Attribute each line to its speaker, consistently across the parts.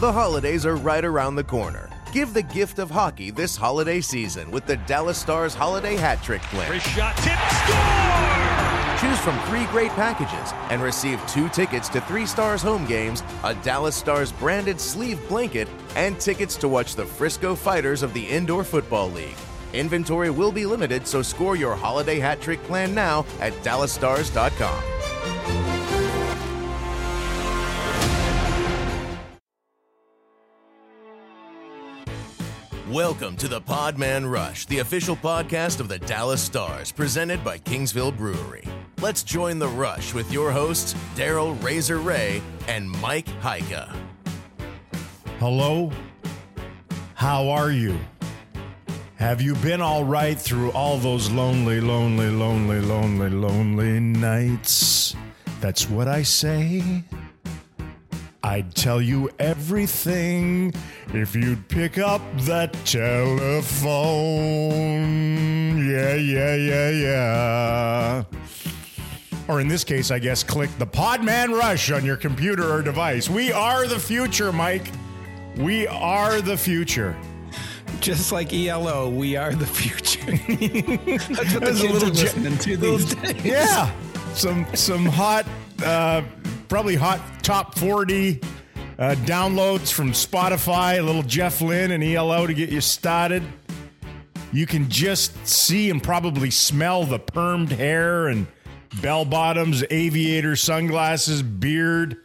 Speaker 1: The holidays are right around the corner. Give the gift of hockey this holiday season with the Dallas Stars Holiday Hat Trick Plan.
Speaker 2: Chris shot, tip, score!
Speaker 1: Choose from three great packages and receive two tickets to three Stars home games, a Dallas Stars branded sleeve blanket, and tickets to watch the Frisco Fighters of the Indoor Football League. Inventory will be limited, so score your holiday hat trick plan now at dallasstars.com. Welcome to the Podman Rush, the official podcast of the Dallas Stars, presented by Kingsville Brewery. Let's join the rush with your hosts, Daryl Razor Ray and Mike Heika.
Speaker 3: Hello? How are you? Have you been all right through all those lonely, lonely, lonely, lonely, lonely nights? That's what I say. I'd tell you everything if you'd pick up that telephone. Yeah, yeah, yeah, yeah. Or in this case, I guess, click the Podman Rush on your computer or device. We are the future, Mike. We are the future.
Speaker 4: Just like ELO, we are the future. That's what the
Speaker 3: That's a
Speaker 4: kids
Speaker 3: little
Speaker 4: are
Speaker 3: j-
Speaker 4: listening to these days.
Speaker 3: Yeah, some some hot, uh, probably hot top forty uh, downloads from Spotify. A little Jeff Lynne and ELO to get you started. You can just see and probably smell the permed hair and bell bottoms, aviator sunglasses, beard,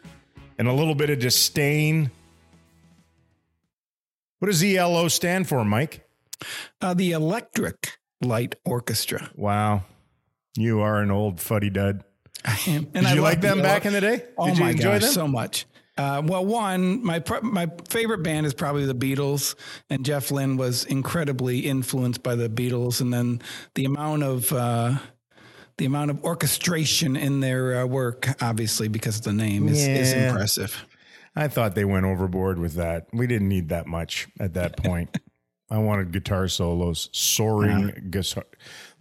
Speaker 3: and a little bit of disdain. What does ELO stand for, Mike?
Speaker 4: Uh, the Electric Light Orchestra.
Speaker 3: Wow, you are an old fuddy dud.
Speaker 4: I am.
Speaker 3: Did you like them back in the day?
Speaker 4: Oh
Speaker 3: Did you
Speaker 4: my
Speaker 3: enjoy
Speaker 4: gosh,
Speaker 3: them?
Speaker 4: so much. Uh, well, one, my my favorite band is probably the Beatles, and Jeff Lynne was incredibly influenced by the Beatles, and then the amount of uh, the amount of orchestration in their uh, work, obviously because of the name, is, is impressive.
Speaker 3: I thought they went overboard with that. We didn't need that much at that point. I wanted guitar solos, soaring guitar.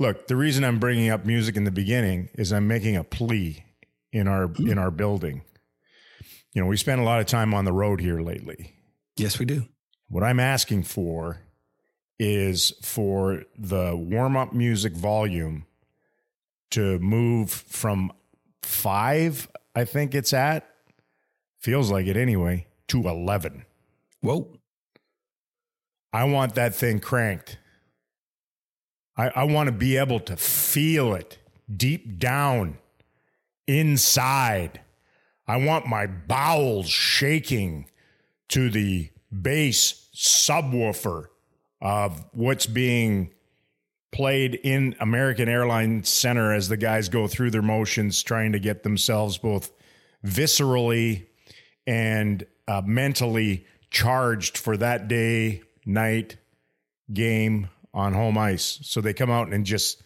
Speaker 3: Look, the reason I'm bringing up music in the beginning is I'm making a plea in our hmm. in our building. You know, we spend a lot of time on the road here lately.
Speaker 4: Yes, we do.
Speaker 3: What I'm asking for is for the warm up music volume to move from five, I think it's at, feels like it anyway, to 11.
Speaker 4: Whoa.
Speaker 3: I want that thing cranked. I, I want to be able to feel it deep down inside. I want my bowels shaking to the bass subwoofer of what's being played in American Airlines Center as the guys go through their motions trying to get themselves both viscerally and uh, mentally charged for that day, night, game on home ice. So they come out and just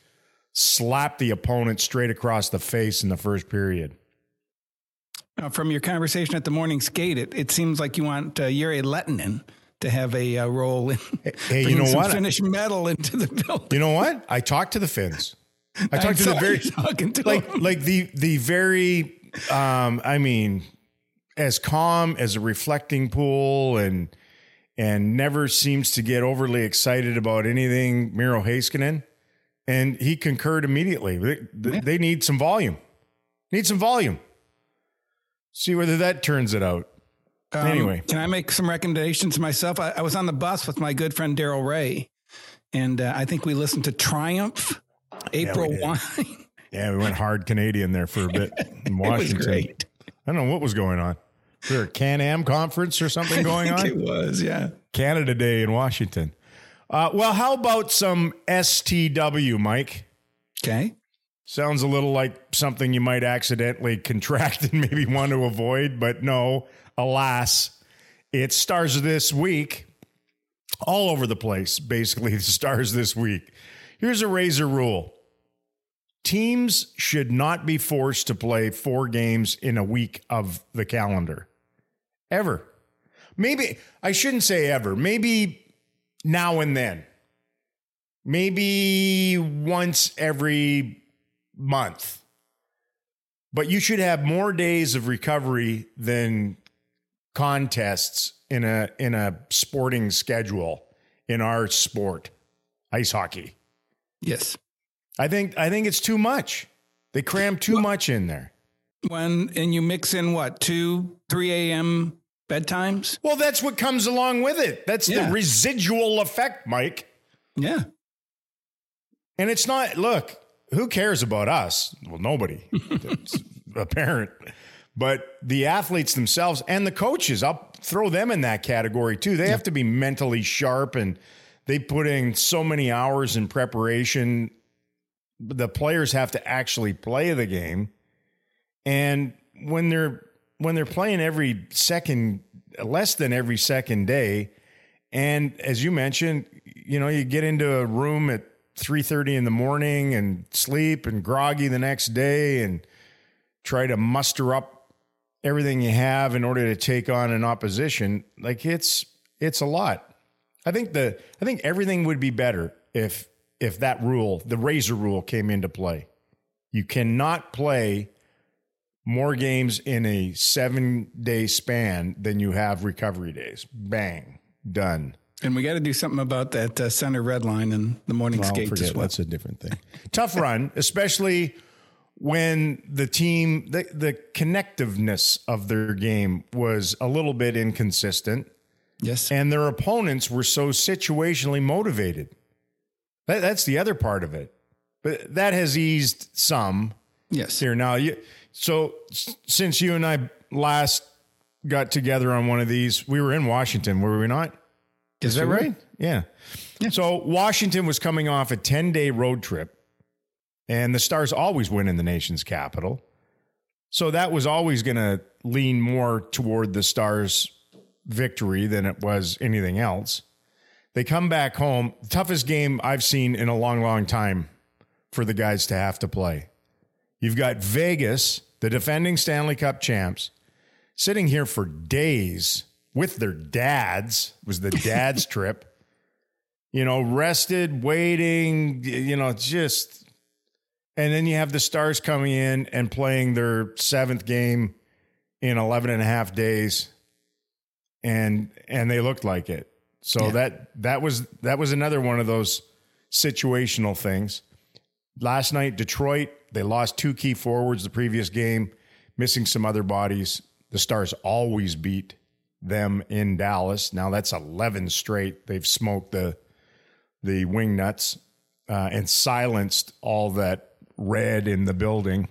Speaker 3: slap the opponent straight across the face in the first period.
Speaker 4: Uh, from your conversation at the morning skate, it, it seems like you want uh, Jere Lehtinen to have a uh, role in
Speaker 3: Hey, you know what?
Speaker 4: Finnish metal into the building.
Speaker 3: You know what? I talked to the Finns. I talked to the very
Speaker 4: talking to
Speaker 3: like
Speaker 4: him.
Speaker 3: like the the very um I mean as calm as a reflecting pool and and never seems to get overly excited about anything Miro Heiskanen and he concurred immediately. They, they- they need some volume. Need some volume. See whether that turns it out.
Speaker 4: Um,
Speaker 3: anyway.
Speaker 4: can I make some recommendations myself? I, I was on the bus with my good friend Daryl Ray, and uh, I think we listened to Triumph, April. Wine.
Speaker 3: Yeah, we went hard Canadian there for a bit in Washington. I don't know what was going on. There a Can Am conference or something going
Speaker 4: I think
Speaker 3: on?
Speaker 4: it was, yeah.
Speaker 3: Canada Day in Washington. Uh, well, how about some STW, Mike?
Speaker 4: Okay.
Speaker 3: Sounds a little like something you might accidentally contract and maybe want to avoid, but no, alas, it stars this week all over the place, basically, the stars this week. Here's a razor rule teams should not be forced to play four games in a week of the calendar, ever. Maybe, I shouldn't say ever, maybe now and then. Maybe once every month. But you should have more days of recovery than contests in a in a sporting schedule in our sport, ice hockey.
Speaker 4: Yes.
Speaker 3: I think I think it's too much. They cram too much in there.
Speaker 4: When and you mix in what two, three a.m. bedtimes.
Speaker 3: Well, that's what comes along with it. That's
Speaker 4: Yeah.
Speaker 3: the residual effect, Mike.
Speaker 4: Yeah.
Speaker 3: And it's not, look, who cares about us? Well, nobody. It's apparent. But the athletes themselves and the coaches, I'll throw them in that category too. They have to be mentally sharp and they put in so many hours in preparation. The players have to actually play the game. And when they're when they're playing every second less than every second day, and as you mentioned, you know, you get into a room at 3:30 in the morning and sleep and groggy the next day and try to muster up everything you have in order to take on an opposition. Like it's it's a lot. I think the I think everything would be better if if that rule, the razor rule came into play. You cannot play more games in a 7-day span than you have recovery days. Bang, done.
Speaker 4: And we got to do something about that uh, center red line and the morning
Speaker 3: Well,
Speaker 4: skate
Speaker 3: forget
Speaker 4: well.
Speaker 3: that's a different thing. Tough run, especially when the team the the connectiveness of their game was a little bit inconsistent
Speaker 4: Yes.
Speaker 3: and their opponents were so situationally motivated. That, that's the other part of it. But that has eased some
Speaker 4: yes.
Speaker 3: here now. You, so s- since you and I last got together on one of these, we were in Washington, were we not? Is that right? Yeah. So Washington was coming off a 10 day road trip, and the Stars always win in the nation's capital. So that was always going to lean more toward the Stars' victory than it was anything else. They come back home, toughest game I've seen in a long, long time for the guys to have to play. You've got Vegas, the defending Stanley Cup champs, sitting here for days with their dads. It was the dad's trip. You know, rested, waiting, you know, just and then you have the stars coming in and playing their seventh game in 11 and a half days and and they looked like it. So
Speaker 4: Yeah.
Speaker 3: that that was that was another one of those situational things. Last night, Detroit, they lost two key forwards the previous game, missing some other bodies. The Stars always beat them in Dallas. Now that's 11 straight. They've smoked the the wing nuts uh, and silenced all that red in the building.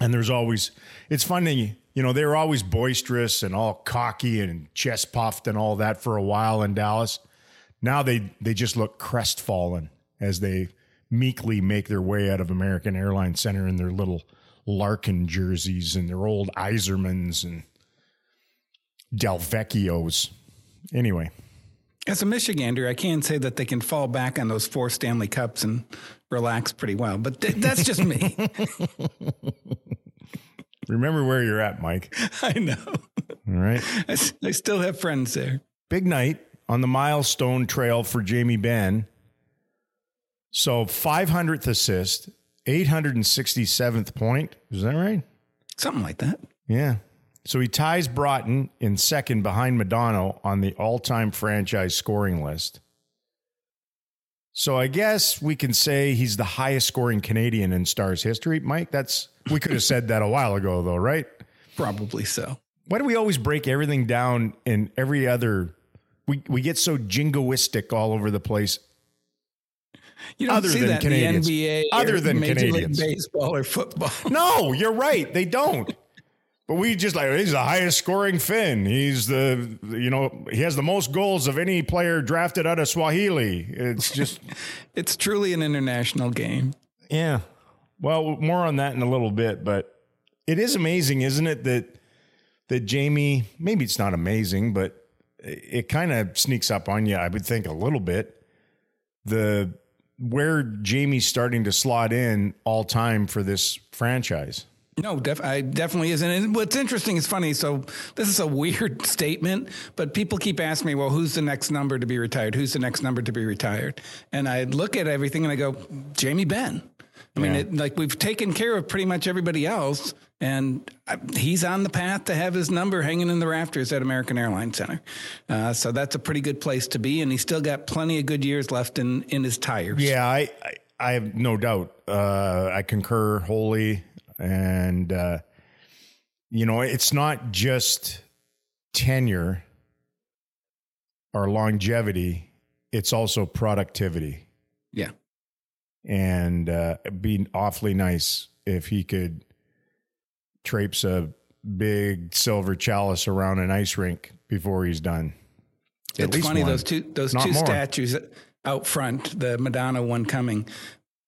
Speaker 3: And there's always, it's funny, you know, they were always boisterous and all cocky and chest puffed and all that for a while in Dallas. Now they they just look crestfallen as they meekly make their way out of American Airlines Center in their little Larkin jerseys and their old Yzermans and Delvecchios. Anyway,
Speaker 4: As a Michigander, I can say that they can fall back on those four Stanley Cups and relax pretty well. But th- that's just me.
Speaker 3: remember where you're at, Mike.
Speaker 4: I know.
Speaker 3: All right.
Speaker 4: I, I still have friends there.
Speaker 3: big night on the milestone trail for Jamie Benn. So 500th assist, 867th point. Is that right?
Speaker 4: Something like that.
Speaker 3: Yeah. So he ties Broten in second behind Modano on the all time franchise scoring list. So I guess we can say he's the highest scoring Canadian in Stars history. Mike, that's we could have said that a while ago though, right?
Speaker 4: Probably so.
Speaker 3: Why do we always break everything down in every other we we get so jingoistic all over the place
Speaker 4: You don't
Speaker 3: Other
Speaker 4: see
Speaker 3: than
Speaker 4: that
Speaker 3: Canadians.
Speaker 4: in the NBA,
Speaker 3: Other than
Speaker 4: Major
Speaker 3: Canadians.
Speaker 4: League Baseball or football.
Speaker 3: No, you're right. They don't. But we just like he's the highest scoring Finn. He's the you know he has the most goals of any player drafted out of Swahili. It's just
Speaker 4: It's truly an international game.
Speaker 3: yeah. Well, more on that in a little bit, but it is amazing, isn't it that that Jamie? Maybe it's not amazing, but it, it kind of sneaks up on you. I would think a little bit. The where Jamie's starting to slot in all time for this franchise.
Speaker 4: No, def- I definitely isn't. And what's interesting is funny. So this is a weird statement, but people keep asking me, "Well, who's the next number to be retired? Who's the next number to be retired?" And I look at everything and I go, "Jamie Benn." I mean, it, like we've taken care of pretty much everybody else, and uh, he's on the path to have his number hanging in the rafters at American Airlines Center. Uh, so that's a pretty good place to be, and he's still got plenty of good years left in in his tires.
Speaker 3: Yeah, I I, I have no doubt. Uh, I concur wholly, and uh, you know, it's not just tenure or longevity; it's also productivity.
Speaker 4: Yeah,
Speaker 3: and uh, it'd be awfully nice if he could traipse a big silver chalice around an ice rink before he's done.
Speaker 4: At it's funny one. those two those Not two more. statues out front, the Modano one coming.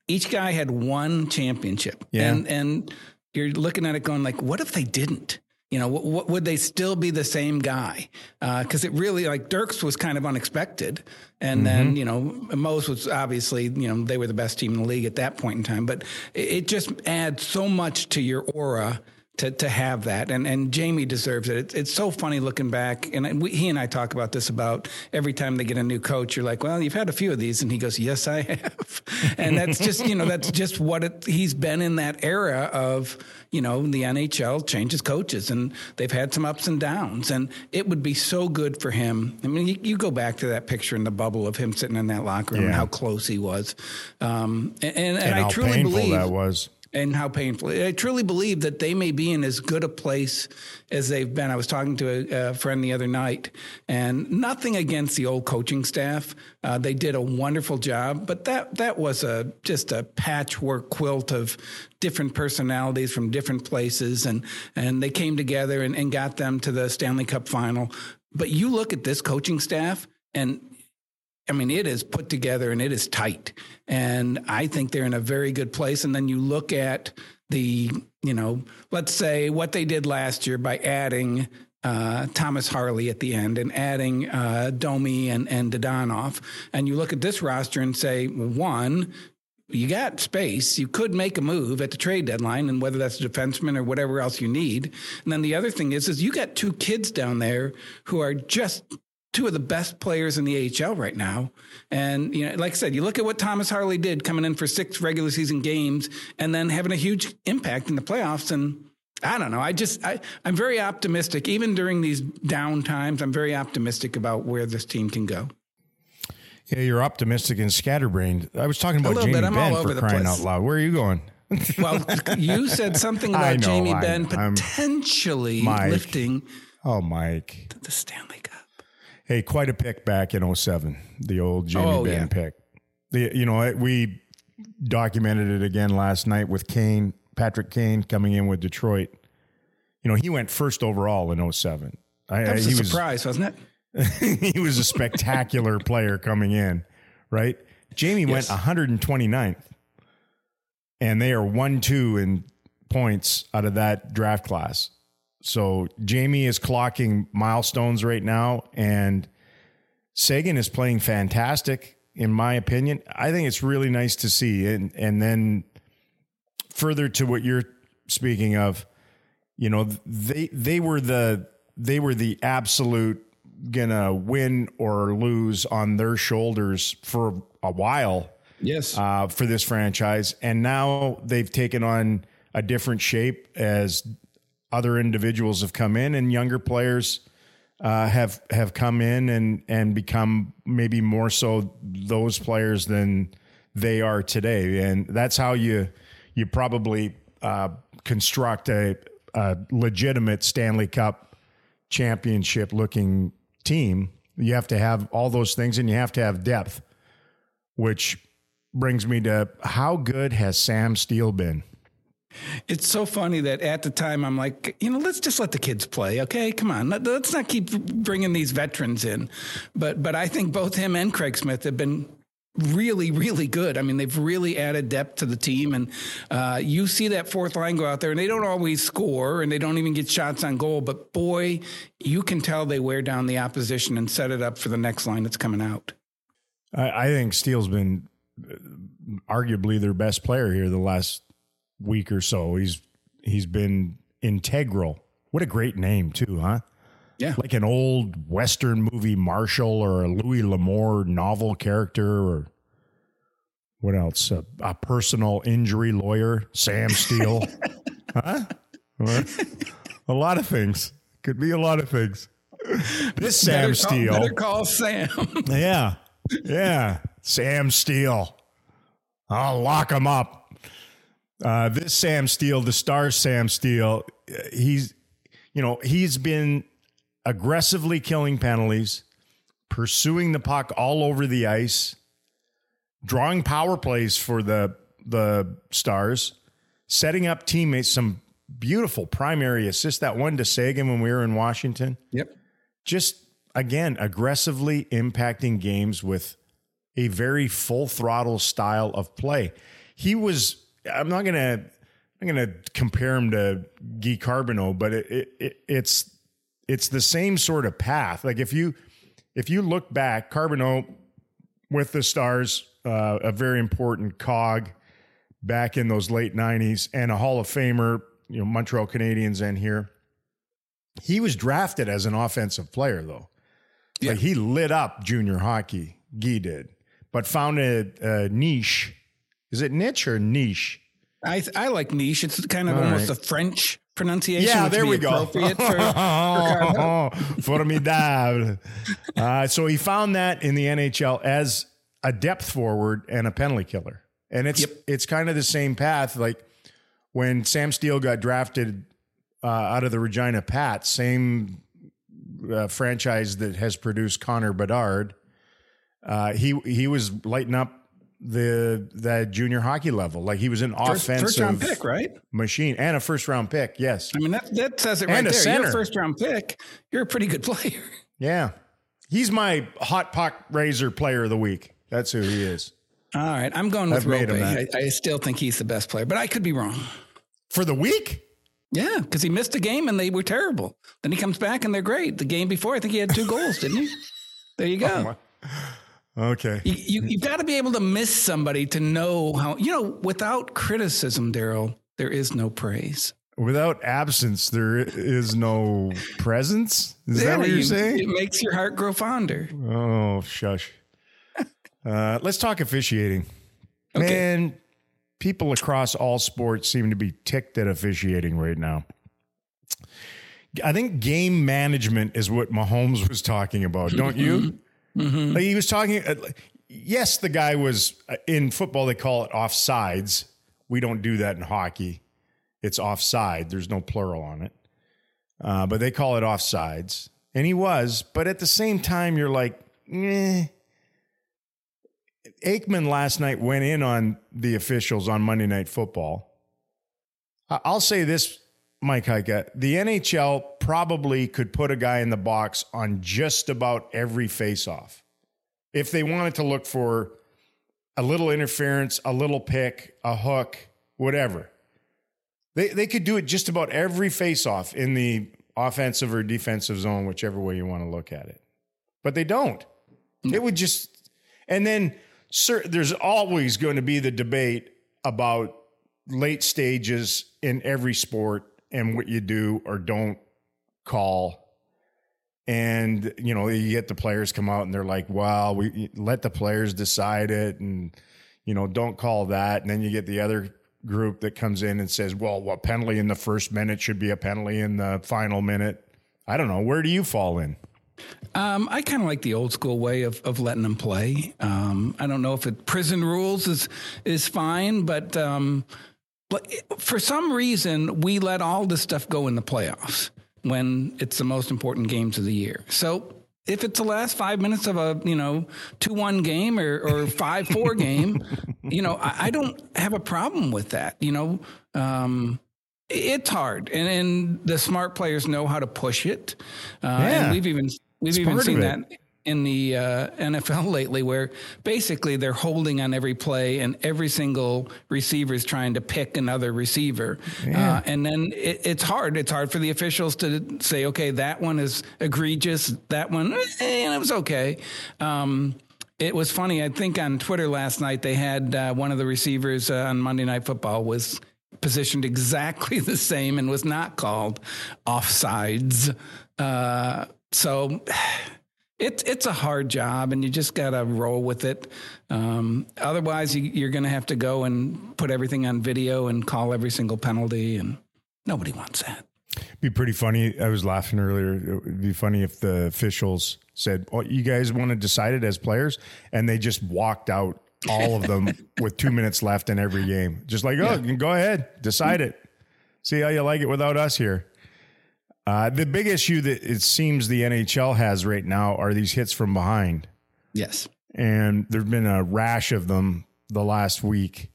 Speaker 4: Each guy had one championship, yeah. and and you're looking at it going like, what if they didn't? You know, what, would they still be the same guy? Because uh, it really, like Dirks was kind of unexpected, and mm-hmm. then you know Mose was obviously you know they were the best team in the league at that point in time. But it, it just adds so much to your aura to to have that, and and Jamie deserves it. It's, it's so funny looking back, and we, he and I talk about this about every time they get a new coach. You're like, well, you've had a few of these, and he goes, yes, I have, and that's just you know that's just what it, he's been in that era of you know the NHL changes coaches, and they've had some ups and downs, and it would be so good for him. I mean, you, you go back to that picture in the bubble of him sitting in that locker room, yeah. and how close he was, um, and, and, and, and I truly believe
Speaker 3: that was
Speaker 4: and how painful. I truly believe that they may be in as good a place as they've been. I was talking to a, a friend the other night, and nothing against the old coaching staff. Uh, they did a wonderful job, but that that was a just a patchwork quilt of different personalities from different places, and and they came together and, and got them to the Stanley Cup final. But you look at this coaching staff, and I mean, it is put together and it is tight. And I think they're in a very good place. And then you look at the, you know, let's say what they did last year by adding uh, Thomas Harley at the end and adding uh, Domi and, and Dadonov. And you look at this roster and say, one, you got space. You could make a move at the trade deadline, and whether that's a defenseman or whatever else you need. And then the other thing is, is you got two kids down there who are just two of the best players in the AHL right now. And you know, like I said, you look at what Thomas Harley did coming in for six regular season games and then having a huge impact in the playoffs. And I don't know. I just I, I'm very optimistic. Even during these down times, I'm very optimistic about where this team can go.
Speaker 3: Yeah, you're optimistic and scatterbrained. I was talking about Jamie Benn for crying place. out loud. Where are you going?
Speaker 4: well, you said something about know, Jamie Benn potentially lifting.
Speaker 3: Oh, Mike.
Speaker 4: The Stanley Cup.
Speaker 3: Hey, quite a pick back in 07, the old Jamie oh, Benn yeah. pick. The, you know, we documented it again last night with Kane, Patrick Kane coming in with Detroit. You know, he went first overall in 07.
Speaker 4: I, that was I, a surprise, was, wasn't
Speaker 3: it? he was a spectacular player coming in, right? Jamie yes. went 129th, and they are 1 2 in points out of that draft class. So Jamie is clocking milestones right now, and Seguin is playing fantastic, in my opinion. I think it's really nice to see. And and then further to what you're speaking of, you know, they they were the they were the absolute gonna win or lose on their shoulders for a while.
Speaker 4: Yes,
Speaker 3: uh, for this franchise, and now they've taken on a different shape as other individuals have come in and younger players uh, have have come in and and become maybe more so those players than they are today, and that's how you you probably uh, construct a, a legitimate Stanley Cup championship looking team. You have to have all those things, and you have to have depth, which brings me to how good has Sam Steele been?
Speaker 4: It's so funny that at the time I'm like, you know, let's just let the kids play. Okay, come on, let's not keep bringing these veterans in. But but I think both him and Craig Smith have been really, really good. I mean, they've really added depth to the team, and uh, you see that fourth line go out there, and they don't always score, and they don't even get shots on goal. But boy, you can tell they wear down the opposition and set it up for the next line that's coming out.
Speaker 3: I, I think Steele's been uh, arguably their best player here the last week or so. He's he's been integral. What a great name too, huh?
Speaker 4: Yeah.
Speaker 3: Like an old Western movie Marshall or a Louis L'Amour novel character or what else? A, a personal injury lawyer, Sam Steele. huh? a lot of things. Could be a lot of things. This Sam
Speaker 4: better
Speaker 3: Steele.
Speaker 4: Call, better call Sam.
Speaker 3: Yeah. Yeah. Sam Steele. I'll lock him up. Uh, this Sam Steele, the star Sam Steele, he's, you know, he's been aggressively killing penalties, pursuing the puck all over the ice, drawing power plays for the the Stars, setting up teammates some beautiful primary assists. That one to Seguin when we were in Washington.
Speaker 4: Yep. Just
Speaker 3: again, aggressively impacting games with a very full throttle style of play. He was. I'm not gonna. I'm gonna compare him to Guy Carbonneau, but it, it, it, it's it's the same sort of path. Like if you if you look back, Carbonneau with the Stars, uh, a very important cog back in those late '90s, and a Hall of Famer. You know, Montreal Canadiens in here. He was drafted as an offensive player, though. Yeah. Like he lit up junior hockey. Guy did, but found a, a niche. Is it niche or niche?
Speaker 4: I I like niche. It's kind of All almost right. a French pronunciation.
Speaker 3: Yeah, there we go. For, for Formidable. uh, so he found that in the NHL as a depth forward and a penalty killer, and it's yep. it's kind of the same path. Like when Sam Steele got drafted uh, out of the Regina Pat, same uh, franchise that has produced Connor Bedard. Uh, he he was lighting up the the junior hockey level. Like he was an first, offensive
Speaker 4: first round pick, right?
Speaker 3: Machine and a first round pick. Yes,
Speaker 4: I mean that that says it right and there. Center. You're a first round pick. You're a pretty good player.
Speaker 3: Yeah, he's my hot puck raiser player of the week. That's who he is.
Speaker 4: All right, I'm going with Roope. I, I still think he's the best player, but I could be wrong.
Speaker 3: For the week?
Speaker 4: Yeah, because he missed a game and they were terrible. Then he comes back and they're great. The game before, I think he had two goals, didn't he? There you oh go.
Speaker 3: Oh okay.
Speaker 4: You, you, you've got to be able to miss somebody to know how, you know, without criticism, Daryl, there is no praise.
Speaker 3: Without absence, there is no presence. Is yeah, that what you're you, saying?
Speaker 4: It makes your heart grow fonder.
Speaker 3: Oh, shush. uh, let's talk officiating. Okay. Man, people across all sports seem to be ticked at officiating right now. I think game management is what Mahomes was talking about, don't you? Mm-hmm. Like he was talking. Uh, yes, the guy was uh, in football. They call it offsides. We don't do that in hockey. It's offside. There's no plural on it, uh, but they call it offsides. And he was, but at the same time, you're like, eh, Aikman last night went in on the officials on Monday Night Football. I'll say this, Mike Heika. The NHL probably could put a guy in the box on just about every faceoff if they wanted to look for a little interference, a little pick, a hook, whatever. They, they could do it just about every faceoff in the offensive or defensive zone, whichever way you want to look at it. But they don't. Hmm. It would just, and then sir, there's always going to be the debate about late stages in every sport and what you do or don't call. And you know, you get the players come out and they're like, "Well, we let the players decide it," and you know, don't call that. And then you get the other group that comes in and says, "Well, what penalty in the first minute should be a penalty in the final minute." I don't know. Where do you fall in?
Speaker 4: Um, I kind of like the old school way of, of letting them play. Um, I don't know if it, prison rules is is fine, but um, but for some reason we let all this stuff go in the playoffs when it's the most important games of the year. So if it's the last five minutes of a you know two one game or, or five four game, you know I, I, don't have a problem with that. You know. Um, it's hard, and, and the smart players know how to push it. Uh, yeah. And we've even We've it's even seen that in the uh, NFL lately, where basically they're holding on every play, and every single receiver is trying to pick another receiver, yeah. uh, and then it, it's hard. It's hard for the officials to say, okay, that one is egregious, that one, eh, and it was okay. Um, it was funny. I think on Twitter last night they had uh, one of the receivers uh, on Monday Night Football was positioned exactly the same and was not called offsides. Uh, so it's it's a hard job, and you just got to roll with it. Um, otherwise, you, are going to have to go and put everything on video and call every single penalty. And Nobody wants that.
Speaker 3: Be pretty funny. I was laughing earlier. It would be funny if the officials said, "Oh, you guys want to decide it as players," and they just walked out, all of them, with two minutes left in every game. Just like, oh, yeah. go ahead, decide it. See how you like it without us here. Uh, the big issue that it seems the NHL has right now are these hits from behind.
Speaker 4: Yes,
Speaker 3: and there've been a rash of them the last week.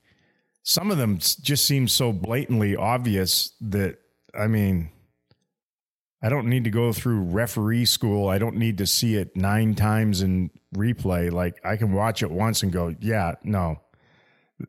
Speaker 3: Some of them just seem so blatantly obvious that I mean, I don't need to go through referee school. I don't need to see it nine times in replay. Like I can watch it once and go, yeah, no,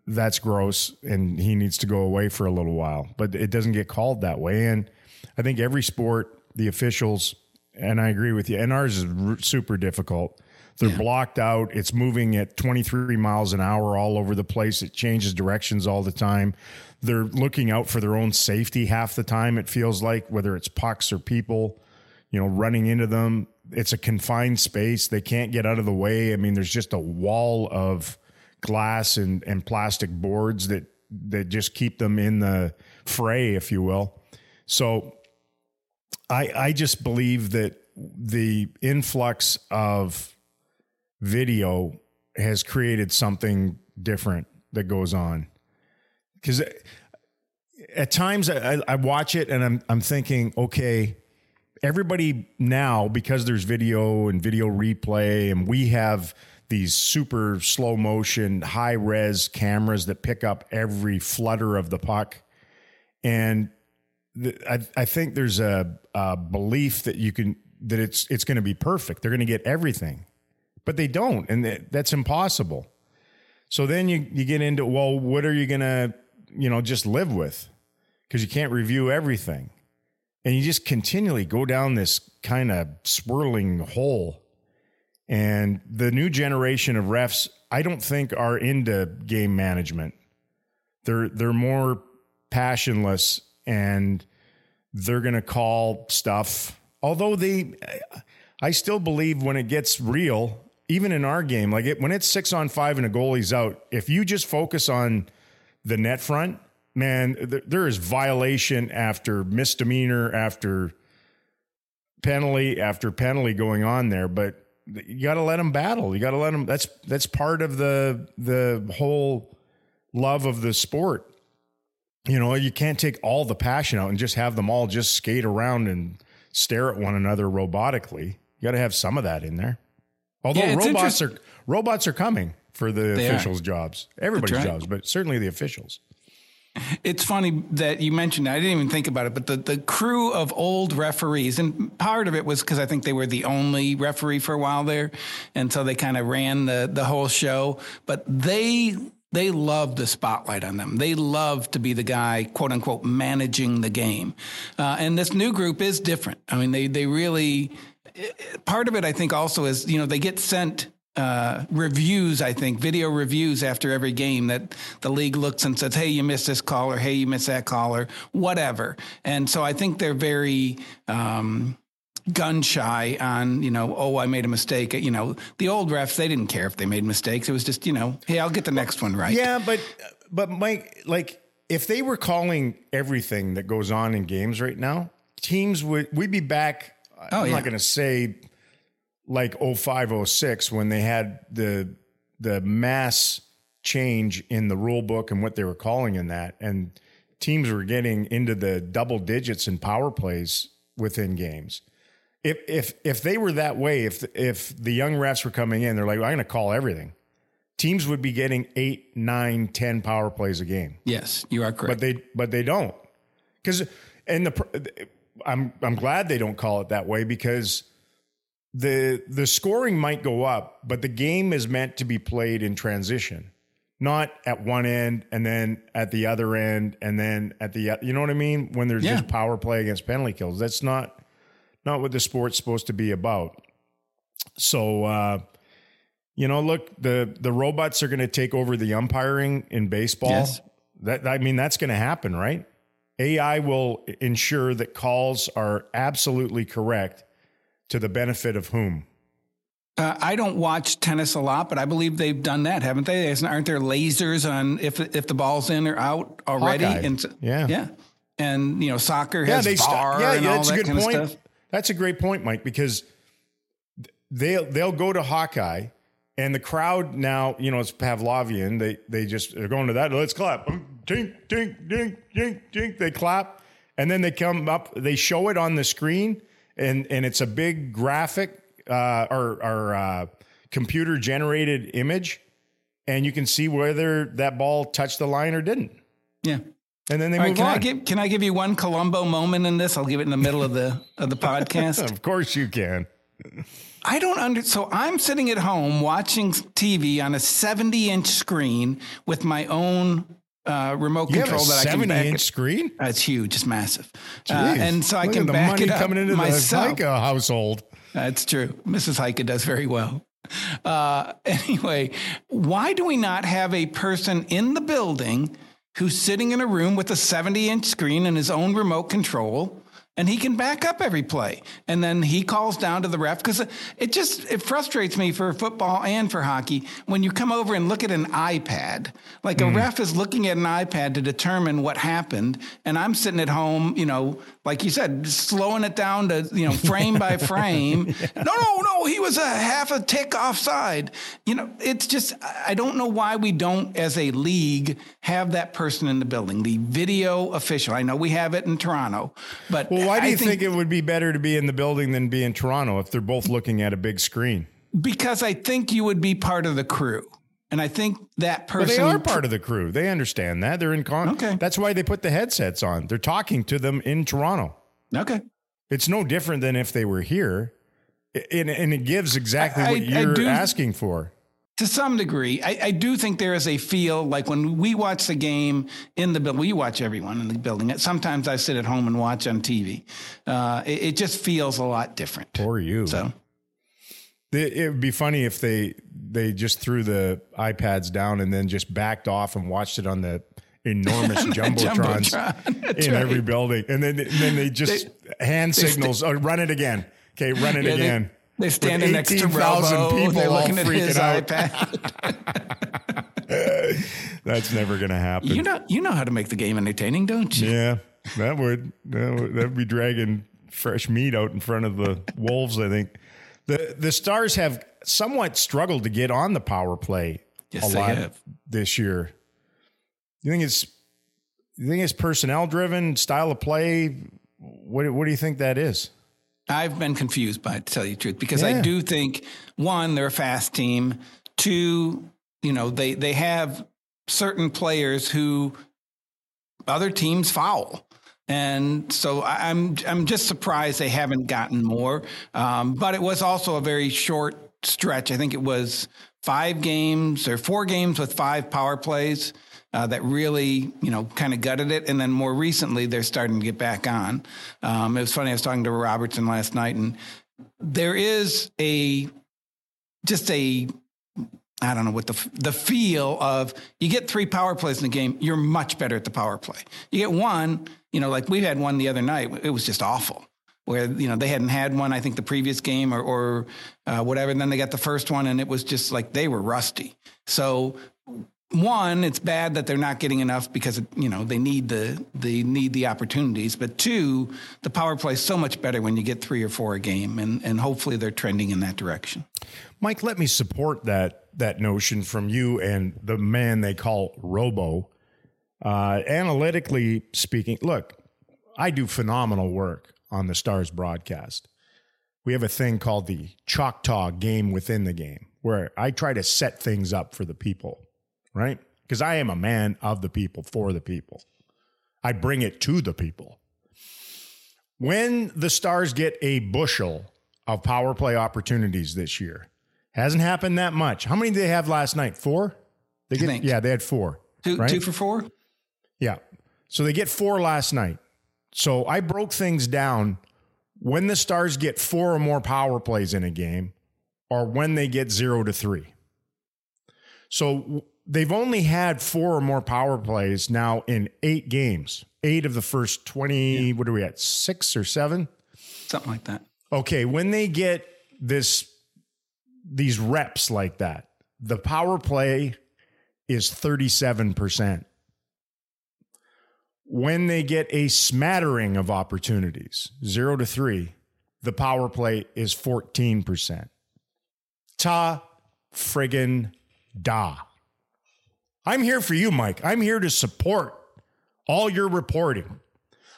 Speaker 3: that's gross, and he needs to go away for a little while. But it doesn't get called that way. And I think every sport, the officials, and I agree with you, and ours is super difficult. They're yeah. blocked out. It's moving at 23 miles an hour all over the place. It changes directions all the time. They're looking out for their own safety half the time, it feels like, whether it's pucks or people, you know, running into them. It's a confined space. They can't get out of the way. I mean, there's just a wall of glass and, and plastic boards that that just keep them in the fray, if you will. So I I just believe that the influx of video has created something different that goes on. Because uh, at times I, I watch it and I'm I'm thinking, okay, everybody now because there's video and video replay and we have these super slow motion, high res cameras that pick up every flutter of the puck. And I, I think there's a, a belief that you can that it's it's going to be perfect. They're going to get everything, but they don't, and that's impossible. So then you you get into well, what are you going to you know just live with? Because you can't review everything, and you just continually go down this kind of swirling hole and the new generation of refs, I don't think are into game management. They're they're more passionless and they're going to call stuff. Although they I still believe when it gets real, even in our game, like it, when it's 6 on 5 and a goalie's out, if you just focus on the net front, man, there is violation after misdemeanor after penalty after penalty going on there, but you got to let them battle. You got to let them. That's that's part of the the whole love of the sport. You know, you can't take all the passion out and just have them all just skate around and stare at one another robotically. You got to have some of that in there. Although yeah, robots are robots are coming for the they officials' are. jobs, everybody's right. jobs, but certainly the officials.
Speaker 4: It's funny that you mentioned that. I didn't even think about it, but the, the crew of old referees, and part of it was because I think they were the only referee for a while there. And so they kind of ran the, the whole show. But they they love the spotlight on them. They love to be the guy, quote unquote, managing the game. Uh, and this new group is different. I mean, they they really part of it, I think, also is you know they get sent uh, reviews, I think, video reviews after every game that the league looks and says, hey, you missed this call, or hey, you missed that call, or whatever. And so I think they're very. Um, gun shy on, you know, oh, I made a mistake. You know, the old refs, they didn't care if they made mistakes. It was just, you know, hey, I'll get the next one right.
Speaker 3: Yeah, but, but Mike, like, if they were calling everything that goes on in games right now, teams would, we'd be back. Oh, I'm yeah. not going to say like 0506 when they had the the mass change in the rule book and what they were calling in that and teams were getting into the double digits in power plays within games if if if they were that way if if the young refs were coming in they're like i'm going to call everything. Teams would be getting eight nine ten power plays a game.
Speaker 4: Yes you are correct.
Speaker 3: But they but they don't. Because and the i'm i'm glad they don't call it that way because the the scoring might go up, but the game is meant to be played in transition, not at one end and then at the other end and then at the you know what I mean? When there's yeah. just power play against penalty kills, that's not not what the sport's supposed to be about. So uh, you know, look, the the robots are going to take over the umpiring in baseball. Yes. That I mean, that's going to happen, right? AI will ensure that calls are absolutely correct to the benefit of whom?
Speaker 4: Uh, I don't watch tennis a lot, but I believe they've done that, haven't they? Aren't there lasers on if if the ball's in or out already?
Speaker 3: And yeah,
Speaker 4: yeah. and you know soccer has
Speaker 3: they
Speaker 4: VAR
Speaker 3: yeah,
Speaker 4: and
Speaker 3: yeah,
Speaker 4: all
Speaker 3: that's
Speaker 4: that
Speaker 3: a good point. That's a great point, Mike, because they'll they'll go to Hawkeye and the crowd now, you know, it's Pavlovian. They they just they're going to that. Let's clap. Tink, tink, tink, tink, tink. They clap. And then they come up, they show it on the screen, and and it's a big graphic uh, or, or uh, computer generated image, and you can see whether that ball touched the line or didn't.
Speaker 4: Yeah.
Speaker 3: And then they
Speaker 4: All right,
Speaker 3: move
Speaker 4: can
Speaker 3: on.
Speaker 4: I give can I give you one Columbo moment in this? I'll give it in the middle of the of the podcast.
Speaker 3: of course you can.
Speaker 4: I don't under so I'm sitting at home watching TV on a 70 inch screen with my own uh, remote
Speaker 3: You
Speaker 4: control that I can 70
Speaker 3: inch
Speaker 4: it.
Speaker 3: screen.
Speaker 4: Uh, it's huge, it's massive, uh, and so I can
Speaker 3: the
Speaker 4: back
Speaker 3: money
Speaker 4: it up
Speaker 3: coming into
Speaker 4: myself.
Speaker 3: the Heika household.
Speaker 4: That's true. Mrs. Heika does very well. Uh, anyway, why do we not have a person in the building who's sitting in a room with a 70 inch screen and his own remote control? And he can back up every play, and then he calls down to the ref because it just it frustrates me for football and for hockey when you come over and look at an iPad. Like a hmm. ref is looking at an iPad to determine what happened, and I'm sitting at home, you know, like you said, slowing it down to you know frame by frame. No, no, no, he was a half a tick offside. You know, it's just I I don't know why we don't, as a league, have that person in the building, the video official. I know we have it in Toronto, but
Speaker 3: Well, why do you think, it would be better to be in the building than be in Toronto if they're both looking at a big screen?
Speaker 4: because I think you would be part of the crew. And I think that
Speaker 3: Well,
Speaker 4: person
Speaker 3: they are part of the crew. They understand that. They're in con.
Speaker 4: Okay.
Speaker 3: That's why they put the headsets on. They're talking to them in Toronto.
Speaker 4: Okay.
Speaker 3: It's no different than if they were here. And, and it gives exactly
Speaker 4: I-
Speaker 3: what you're
Speaker 4: do-
Speaker 3: asking for.
Speaker 4: To some degree, I, I do think there is a feel like when we watch the game in the building, we watch everyone in the building. Sometimes I sit at home and watch on TV. Uh, it, it just feels a lot different.
Speaker 3: Or you.
Speaker 4: So,
Speaker 3: It, would be funny if they they just threw the iPads down and then just backed off and watched it on the enormous jumbotrons
Speaker 4: Jumbotron.
Speaker 3: In
Speaker 4: right.
Speaker 3: every building, and then and then they just hand signals. oh, run it again. Okay, run it
Speaker 4: Yeah, they-
Speaker 3: again.
Speaker 4: They're standing next to
Speaker 3: 18,000
Speaker 4: Robo.
Speaker 3: people
Speaker 4: They're looking at his
Speaker 3: out.
Speaker 4: iPad.
Speaker 3: That's never going to happen.
Speaker 4: You know, you know how to make the game entertaining, don't you?
Speaker 3: yeah, that would that would that'd be dragging fresh meat out in front of the wolves. I think the the Stars have somewhat struggled to get on the power play
Speaker 4: Yes,
Speaker 3: a
Speaker 4: they
Speaker 3: lot
Speaker 4: have.
Speaker 3: this year. You think it's you think it's personnel driven style of play? What what do you think that is?
Speaker 4: I've been confused by it, to tell you the truth, because I do think one, they're a fast team. Two, you know, they they have certain players who other teams foul. And so I- I'm I'm just surprised they haven't gotten more. Um, but it was also a very short stretch. I think it was five games or four games with five power plays uh, that really you know kind of gutted it. And then more recently, they're starting to get back on. Um, it was funny. I was talking to Robertson last night, and there is a just a I don't know what the the feel of you get three power plays in the game, you're much better at the power play. You get one, you know, like we had one the other night, it was just awful. Where you know they hadn't had one, I think the previous game or, or uh, whatever, and then they got the first one, and it was just like they were rusty. So one, it's bad that they're not getting enough because you know they need the they need the opportunities. But two, the power play is so much better when you get three or four a game, and and hopefully they're trending in that direction.
Speaker 3: Mike, let me support that that notion from you and the man they call Robo. Uh, analytically speaking, look, I do phenomenal work on the Stars broadcast. We have a thing called the Choctaw game within the game, where I try to set things up for the people, right? Because I am a man of the people, for the people. I bring it to the people. When the Stars get a bushel of power play opportunities this year, hasn't happened that much. How many did they have last night? Four? They get, yeah, they had four.
Speaker 4: Two
Speaker 3: right?
Speaker 4: two for four.
Speaker 3: Yeah. So they get four last night. So I broke things down when the Stars get four or more power plays in a game or when they get zero to three. So they've only had four or more power plays now in eight games, eight of the first 20, what are we at, six or seven?
Speaker 4: something like that.
Speaker 3: Okay, when they get this these reps like that, the power play is 37%. when they get a smattering of opportunities, zero to three, the power play is 14%. Ta friggin' da. I'm here for you, Mike. I'm here to support all your reporting.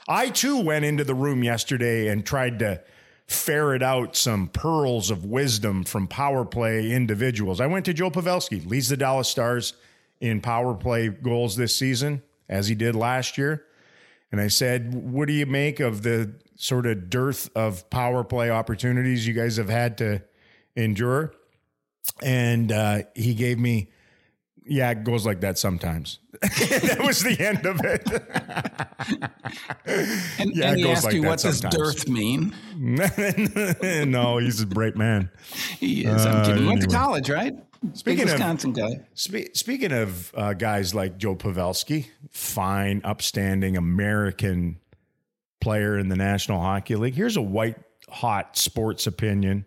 Speaker 3: I too went into the room yesterday and tried to ferret out some pearls of wisdom from power play individuals. I went to Joe Pavelski, leads the Dallas Stars in power play goals this season, as he did last year. And I said, What do you make of the sort of dearth of power play opportunities you guys have had to endure? And uh, he gave me, Yeah, it goes like that sometimes. that was the end of it.
Speaker 4: And,
Speaker 3: Yeah,
Speaker 4: and he asked
Speaker 3: like
Speaker 4: you, what does dearth mean?
Speaker 3: no, he's a great man.
Speaker 4: He is. I'm
Speaker 3: Uh,
Speaker 4: kidding. He went to college, right?
Speaker 3: Speaking
Speaker 4: Big
Speaker 3: of-
Speaker 4: Wisconsin guy.
Speaker 3: Spe- speaking of uh, guys like Joe Pavelski, fine, upstanding American player in the National Hockey League, here's a white hot sports opinion,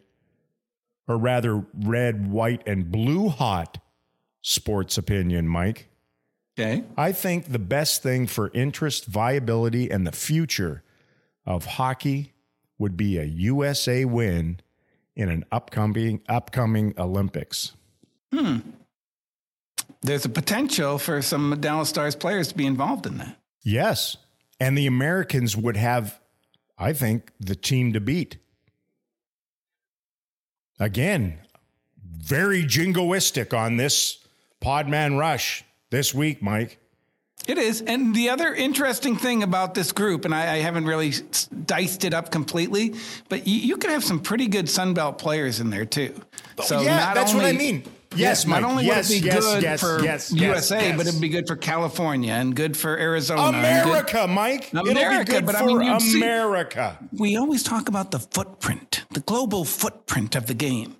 Speaker 3: or rather, red, white, and blue hot sports opinion, Mike.
Speaker 4: Okay.
Speaker 3: I think the best thing for interest, viability, and the future of hockey would be a USA win in an upcoming upcoming Olympics. Hmm.
Speaker 4: There's a potential for some Dallas Stars players to be involved in that.
Speaker 3: Yes. And the Americans would have, I think, the team to beat. Again, very jingoistic on this Podman Rush this week, Mike.
Speaker 4: It is. And the other interesting thing about this group, and I, I haven't really diced it up completely, but you, you could have some pretty good Sunbelt players in there too. Oh, so
Speaker 3: Oh, yeah,
Speaker 4: not
Speaker 3: that's what I mean. Yes,
Speaker 4: not
Speaker 3: Mike.
Speaker 4: only
Speaker 3: Yes,
Speaker 4: would it be
Speaker 3: yes,
Speaker 4: good
Speaker 3: yes,
Speaker 4: for
Speaker 3: yes,
Speaker 4: USA, but it'd be good for California and good for Arizona. and good-
Speaker 3: America, Mike. It'll be
Speaker 4: America,
Speaker 3: good
Speaker 4: but I mean, you'd see-
Speaker 3: America.
Speaker 4: we always talk about the footprint, the global footprint of the game.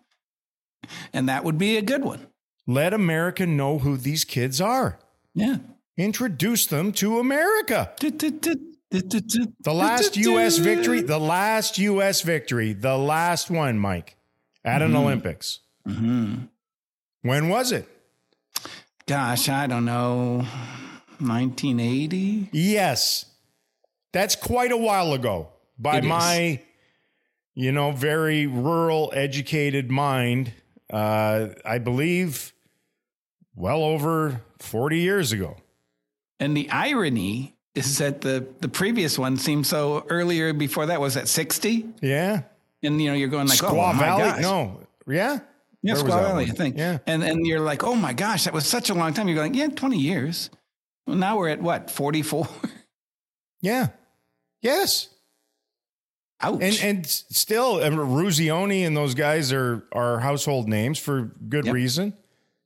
Speaker 4: And that would be a good one.
Speaker 3: Let America know who these kids are.
Speaker 4: Yeah.
Speaker 3: Introduce them to America. The last U.S. victory, the last U.S. victory, the last one, Mike, at an Olympics. When was it?
Speaker 4: Gosh, I don't know. 1980?
Speaker 3: Yes. That's quite a while ago. By
Speaker 4: It is.
Speaker 3: my, you know, very rural, educated mind, uh, I believe well over 40 years ago.
Speaker 4: And the irony is that the, the previous one seemed so earlier before that was at 60.
Speaker 3: Yeah.
Speaker 4: And, you know, you're going like, oh,
Speaker 3: Squaw
Speaker 4: my
Speaker 3: Valley?
Speaker 4: gosh.
Speaker 3: No. Yeah.
Speaker 4: Yeah,
Speaker 3: Where
Speaker 4: Squaw Valley,
Speaker 3: one?
Speaker 4: I think.
Speaker 3: Yeah.
Speaker 4: And, and you're like, oh my gosh, that was such a long time. You're going, yeah, 20 years. Well, now we're at what, 44?
Speaker 3: Yeah. Yes.
Speaker 4: Ouch.
Speaker 3: And and still, Eruzione and those guys are are household names for good
Speaker 4: Yep.
Speaker 3: reason.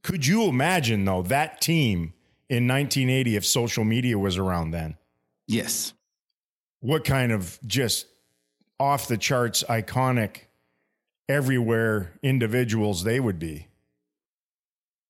Speaker 3: Could you imagine though that team in 1980 if social media was around then?
Speaker 4: yes.
Speaker 3: What kind of just off the charts iconic everywhere individuals they would be?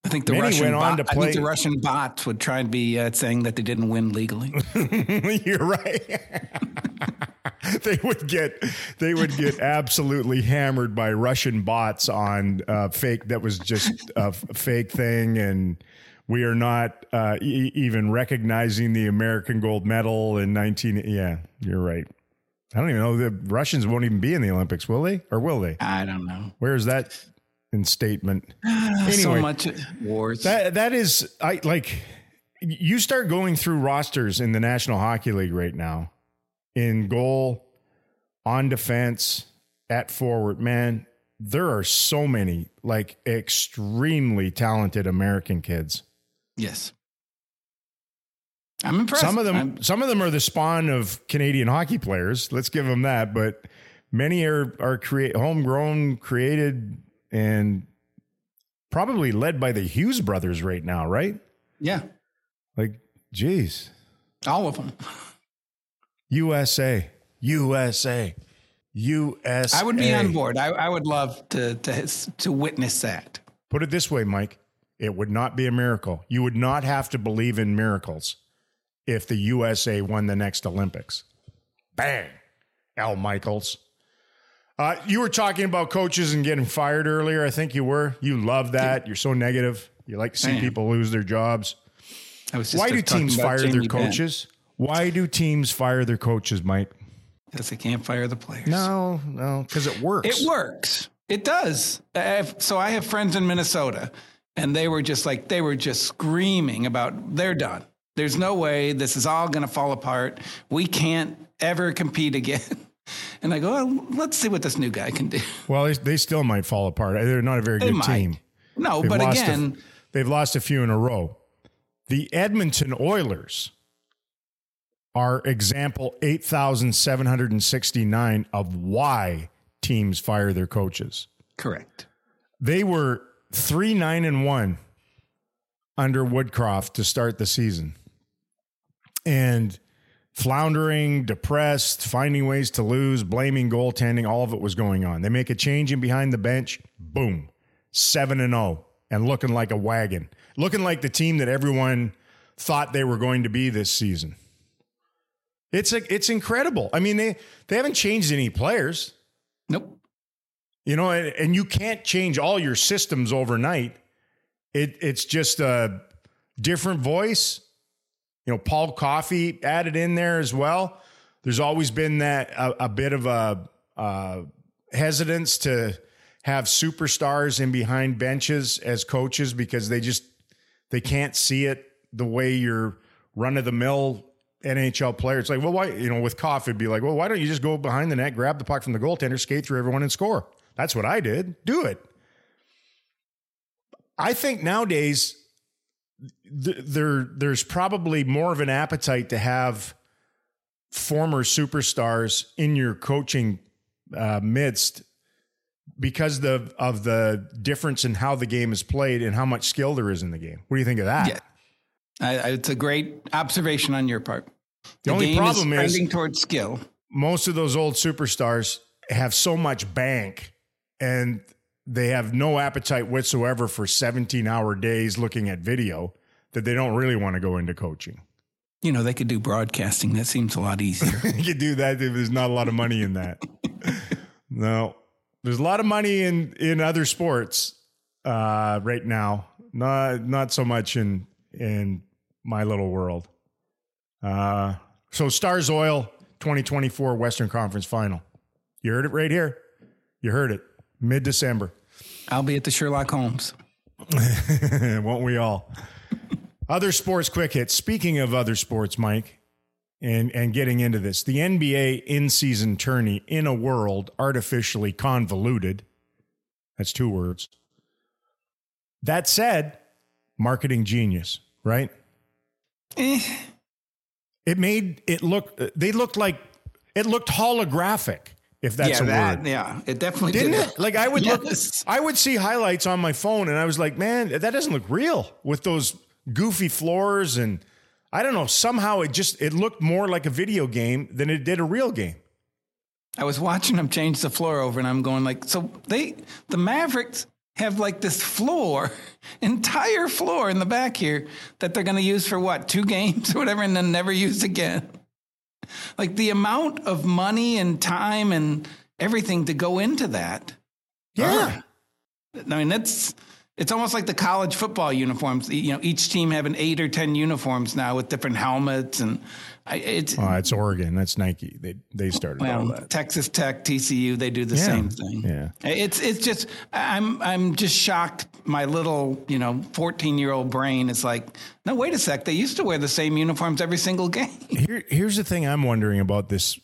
Speaker 4: I think the
Speaker 3: Many
Speaker 4: Russian
Speaker 3: went on
Speaker 4: bot,
Speaker 3: to
Speaker 4: I think the Russian bots would try and be uh, saying that they didn't win legally.
Speaker 3: You're right. they would get they would get absolutely hammered by Russian bots on uh, fake. That was just a f- fake thing, and we are not uh, e- even recognizing the American gold medal in 19. Yeah, you're right. I don't even know the Russians won't even be in the Olympics, will they? Or will they?
Speaker 4: I don't know.
Speaker 3: Where is that in statement?
Speaker 4: so much wars.
Speaker 3: That that is I like you start going through rosters in the National Hockey League right now in goal, on defense, at forward, man, there are so many like extremely talented American kids.
Speaker 4: yes. I'm impressed.
Speaker 3: Some of them
Speaker 4: I'm-
Speaker 3: some of them are the spawn of Canadian hockey players. Let's give them that, but many are are create homegrown, created and probably led by the Hughes brothers right now, right?
Speaker 4: yeah,
Speaker 3: Like, geez,
Speaker 4: all of them.
Speaker 3: USA, USA, USA.
Speaker 4: I would be on board. I, I would love to, to to witness that.
Speaker 3: Put it this way, Mike. It would not be a miracle. You would not have to believe in miracles if the USA won the next Olympics. Bang. Al Michaels. Uh, you were talking about coaches and getting fired earlier. I think you were. You love that. You're so negative. You like to see people lose their jobs.
Speaker 4: I was just
Speaker 3: Why do teams fire their
Speaker 4: Jamie
Speaker 3: coaches? Why do teams fire their coaches, Mike?
Speaker 4: Because they can't fire the players.
Speaker 3: No, no, because it works.
Speaker 4: It works. It does. I have- so I have friends in Minnesota, and they were just like they were just screaming about they're done. There's no way this is all going to fall apart. We can't ever compete again. And I go, well, let's see what this new guy can do.
Speaker 3: Well, they, still might fall apart. They're not a very
Speaker 4: They
Speaker 3: good
Speaker 4: might.
Speaker 3: team.
Speaker 4: No,
Speaker 3: They've
Speaker 4: but
Speaker 3: lost a-
Speaker 4: again,
Speaker 3: they've lost a few in a row. The Edmonton Oilers are example 8,769 of why teams fire their coaches.
Speaker 4: correct.
Speaker 3: They were 3 9 and 1 under Woodcroft to start the season. And floundering, depressed, finding ways to lose, blaming goaltending, all of it was going on. They make a change in behind the bench, boom, 7 and 0 and looking like a wagon. Looking like the team that everyone thought they were going to be this season. It's a, it's incredible. I mean, they they haven't changed any players.
Speaker 4: Nope.
Speaker 3: You know, and, and you can't change all your systems overnight. It it's just a different voice. You know, Paul Coffey added in there as well. There's always been that a, a bit of a uh, hesitance to have superstars in behind benches as coaches because they just they can't see it the way your run of the mill NHL player. It's like, well, why you know, with Coffey, it'd be like, well, why don't you just go behind the net, grab the puck from the goaltender, skate through everyone, and score? That's what I did. Do it. I think nowadays th- there there's probably more of an appetite to have former superstars in your coaching uh, midst because the of the difference in how the game is played and how much skill there is in the game. What do you think of that?
Speaker 4: Yeah. I, I, it's a great observation on your part.
Speaker 3: The only
Speaker 4: game
Speaker 3: problem is-
Speaker 4: is trending towards skill.
Speaker 3: most of those old superstars have so much bank and they have no appetite whatsoever for 17 hour days looking at video that they don't really want to go into coaching.
Speaker 4: You know, they could do broadcasting. That seems a lot easier.
Speaker 3: you could do that if there's not a lot of money in that. no, there's a lot of money in in other sports uh, right now. Not not so much in in my little world. Uh, so Stars Oil 2024 Western Conference Final. You heard it right here. You heard it mid December.
Speaker 4: I'll be at the Sherlock Holmes.
Speaker 3: Won't we all? other sports quick hits. Speaking of other sports, Mike, and and getting into this, the NBA in-season tourney in a world artificially convoluted. That's two words. That said, marketing genius, right?
Speaker 4: Eh,
Speaker 3: It made it look. They looked like it looked holographic. If that's
Speaker 4: yeah,
Speaker 3: a
Speaker 4: that,
Speaker 3: word.
Speaker 4: yeah, it definitely
Speaker 3: Didn't
Speaker 4: did.
Speaker 3: it? Like I would
Speaker 4: Yes.
Speaker 3: look, I would see highlights on my phone, and I was like, "Man, that doesn't look real." With those goofy floors, and I don't know. Somehow, it just it looked more like a video game than it did a real game.
Speaker 4: I was watching them change the floor over, and I'm going like, so they, the Mavericks have like this floor, entire floor in the back here that they're going to use for what two games or whatever, and then never use again. Like the amount of money and time and everything to go into that.
Speaker 3: Yeah,
Speaker 4: I mean, that's it's almost like the college football uniforms. You know, each team having eight or ten uniforms now with different helmets, and I, it's
Speaker 3: oh, it's Oregon. That's Nike. They they started all
Speaker 4: well,
Speaker 3: that.
Speaker 4: Texas Tech, TCU, they do the
Speaker 3: Yeah.
Speaker 4: same thing.
Speaker 3: Yeah.
Speaker 4: It's it's just I'm I'm just shocked. My little you know 14 year old brain is like, no, wait a sec. They used to wear the same uniforms every single game.
Speaker 3: Here, here's the thing I'm wondering about this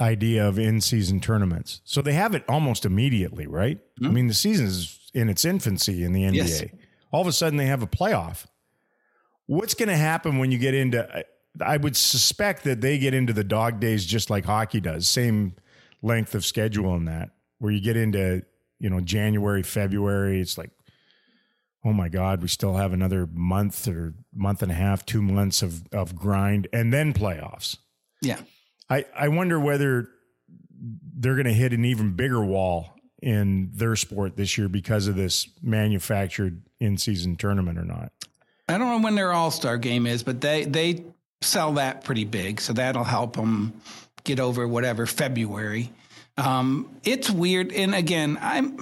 Speaker 3: idea of in-season tournaments. So they have it almost immediately, right? I hmm? mean, the season is in its infancy in the NBA.
Speaker 4: Yes.
Speaker 3: All of a sudden, they have a playoff. What's going to happen when you get into? Uh, I- would suspect that they get into the dog days just like hockey does, same length of schedule in that, where you get into you know January, February. It's like oh my God, we still have another month or month and a half, two months of, of grind and then playoffs.
Speaker 4: Yeah.
Speaker 3: I, I wonder whether they're going to hit an even bigger wall in their sport this year because of this manufactured in season tournament or not.
Speaker 4: I don't know when their All Star game is, but they they sell that pretty big, so that'll help them get over whatever February. Um, it's weird, and again, I'm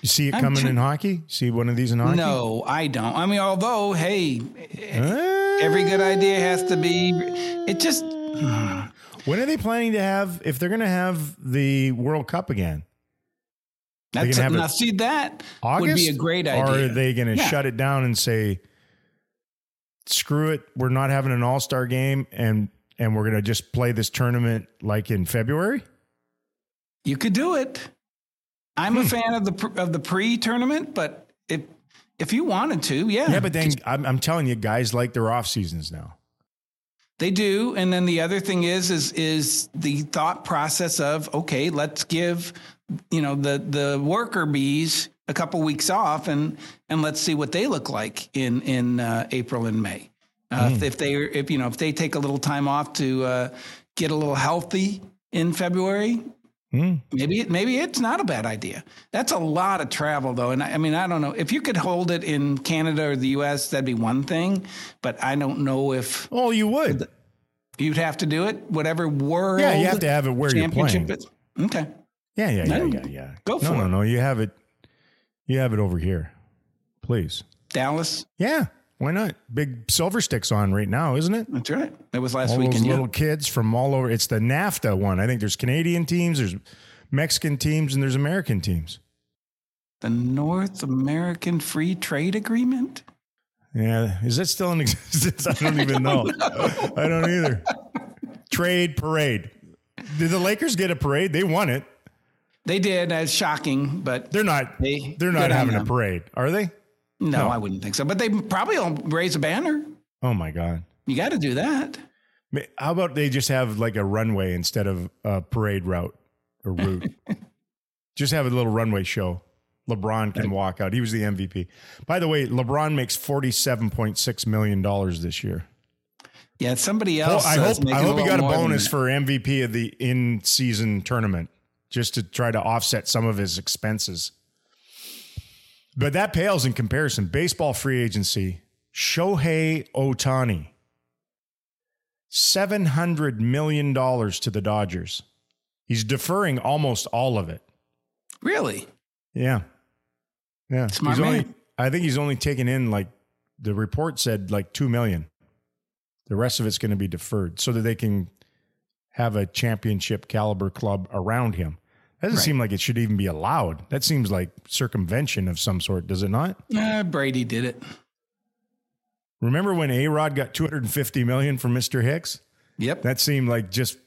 Speaker 3: You see it
Speaker 4: I'm
Speaker 3: coming
Speaker 4: tr-
Speaker 3: in hockey? See one of these in hockey?
Speaker 4: no, I don't. I mean, although, hey,
Speaker 3: Eh,
Speaker 4: every good idea has to be. It just.
Speaker 3: When are they planning to have? If they're going to have the World Cup again,
Speaker 4: That's now see that
Speaker 3: August
Speaker 4: would be a great idea.
Speaker 3: Or are they going to
Speaker 4: Yeah.
Speaker 3: shut it down and say, "Screw it, we're not having an All Star game," and and we're going to just play this tournament like in February?
Speaker 4: You could do it. I'm
Speaker 3: Hmm.
Speaker 4: a fan of the of the pre tournament, but if if you wanted to, yeah,
Speaker 3: Yeah, but then I'm, I'm telling you, guys like their off seasons now.
Speaker 4: they do. And then the other thing is is is the thought process of okay, let's give you know the the worker bees a couple weeks off and and let's see what they look like in in uh, April and May. Uh, if, if they if you know if they take a little time off to uh, get a little healthy in February, Maybe it, maybe it's not a bad idea. That's a lot of travel, though, and I, I mean, I don't know if you could hold it in Canada or the U.S. That'd be one thing, but I don't know if
Speaker 3: Oh, you would.
Speaker 4: you'd have to do it. Whatever world,
Speaker 3: Yeah, you have to have it where you're playing.
Speaker 4: Okay,
Speaker 3: Yeah, yeah, yeah, yeah, yeah.
Speaker 4: go for
Speaker 3: no,
Speaker 4: it.
Speaker 3: no. You have it. You have it over here, please.
Speaker 4: Dallas.
Speaker 3: Yeah, why not? Big silver sticks on right now, isn't it?
Speaker 4: That's right. That was last
Speaker 3: all
Speaker 4: weekend.
Speaker 3: those
Speaker 4: yeah.
Speaker 3: little kids from all over. It's the NAFTA one. I think there's Canadian teams, there's Mexican teams, and there's American teams.
Speaker 4: The North American Free Trade Agreement.
Speaker 3: Yeah, is that still in existence? I don't even know. I don't either. Trade parade. Did the Lakers get a parade? They won it.
Speaker 4: They did. That's shocking, but
Speaker 3: They're not.
Speaker 4: They-
Speaker 3: They're not having a parade, are they?
Speaker 4: no, I wouldn't think so. But they probably will raise a banner.
Speaker 3: Oh my god.
Speaker 4: You got to do that.
Speaker 3: How about they just have like a runway instead of a parade route or route? just have a little runway show. LeBron can walk out. He was the MVP. By the way, LeBron makes forty-seven point six million dollars this year.
Speaker 4: Yeah, somebody else.
Speaker 3: I
Speaker 4: uh, is
Speaker 3: hope I hope he got a bonus for MVP of the in-season tournament, just to try to offset some of his expenses. But that pales in comparison. Baseball free agency: Shohei Ohtani, seven hundred million dollars to the Dodgers. He's deferring almost all of it.
Speaker 4: Really?
Speaker 3: Yeah, yeah.
Speaker 4: Smart
Speaker 3: he's only.
Speaker 4: man.
Speaker 3: I think he's only taken in like the report said like two million. The rest of it's going to be deferred so that they can have a championship caliber club around him. That doesn't
Speaker 4: Right.
Speaker 3: seem like it should even be allowed. That seems like circumvention of some sort, does it not?
Speaker 4: Uh, Brady did it.
Speaker 3: Remember when A Rod got 250 million from Mr. Hicks?
Speaker 4: Yep.
Speaker 3: That seemed like just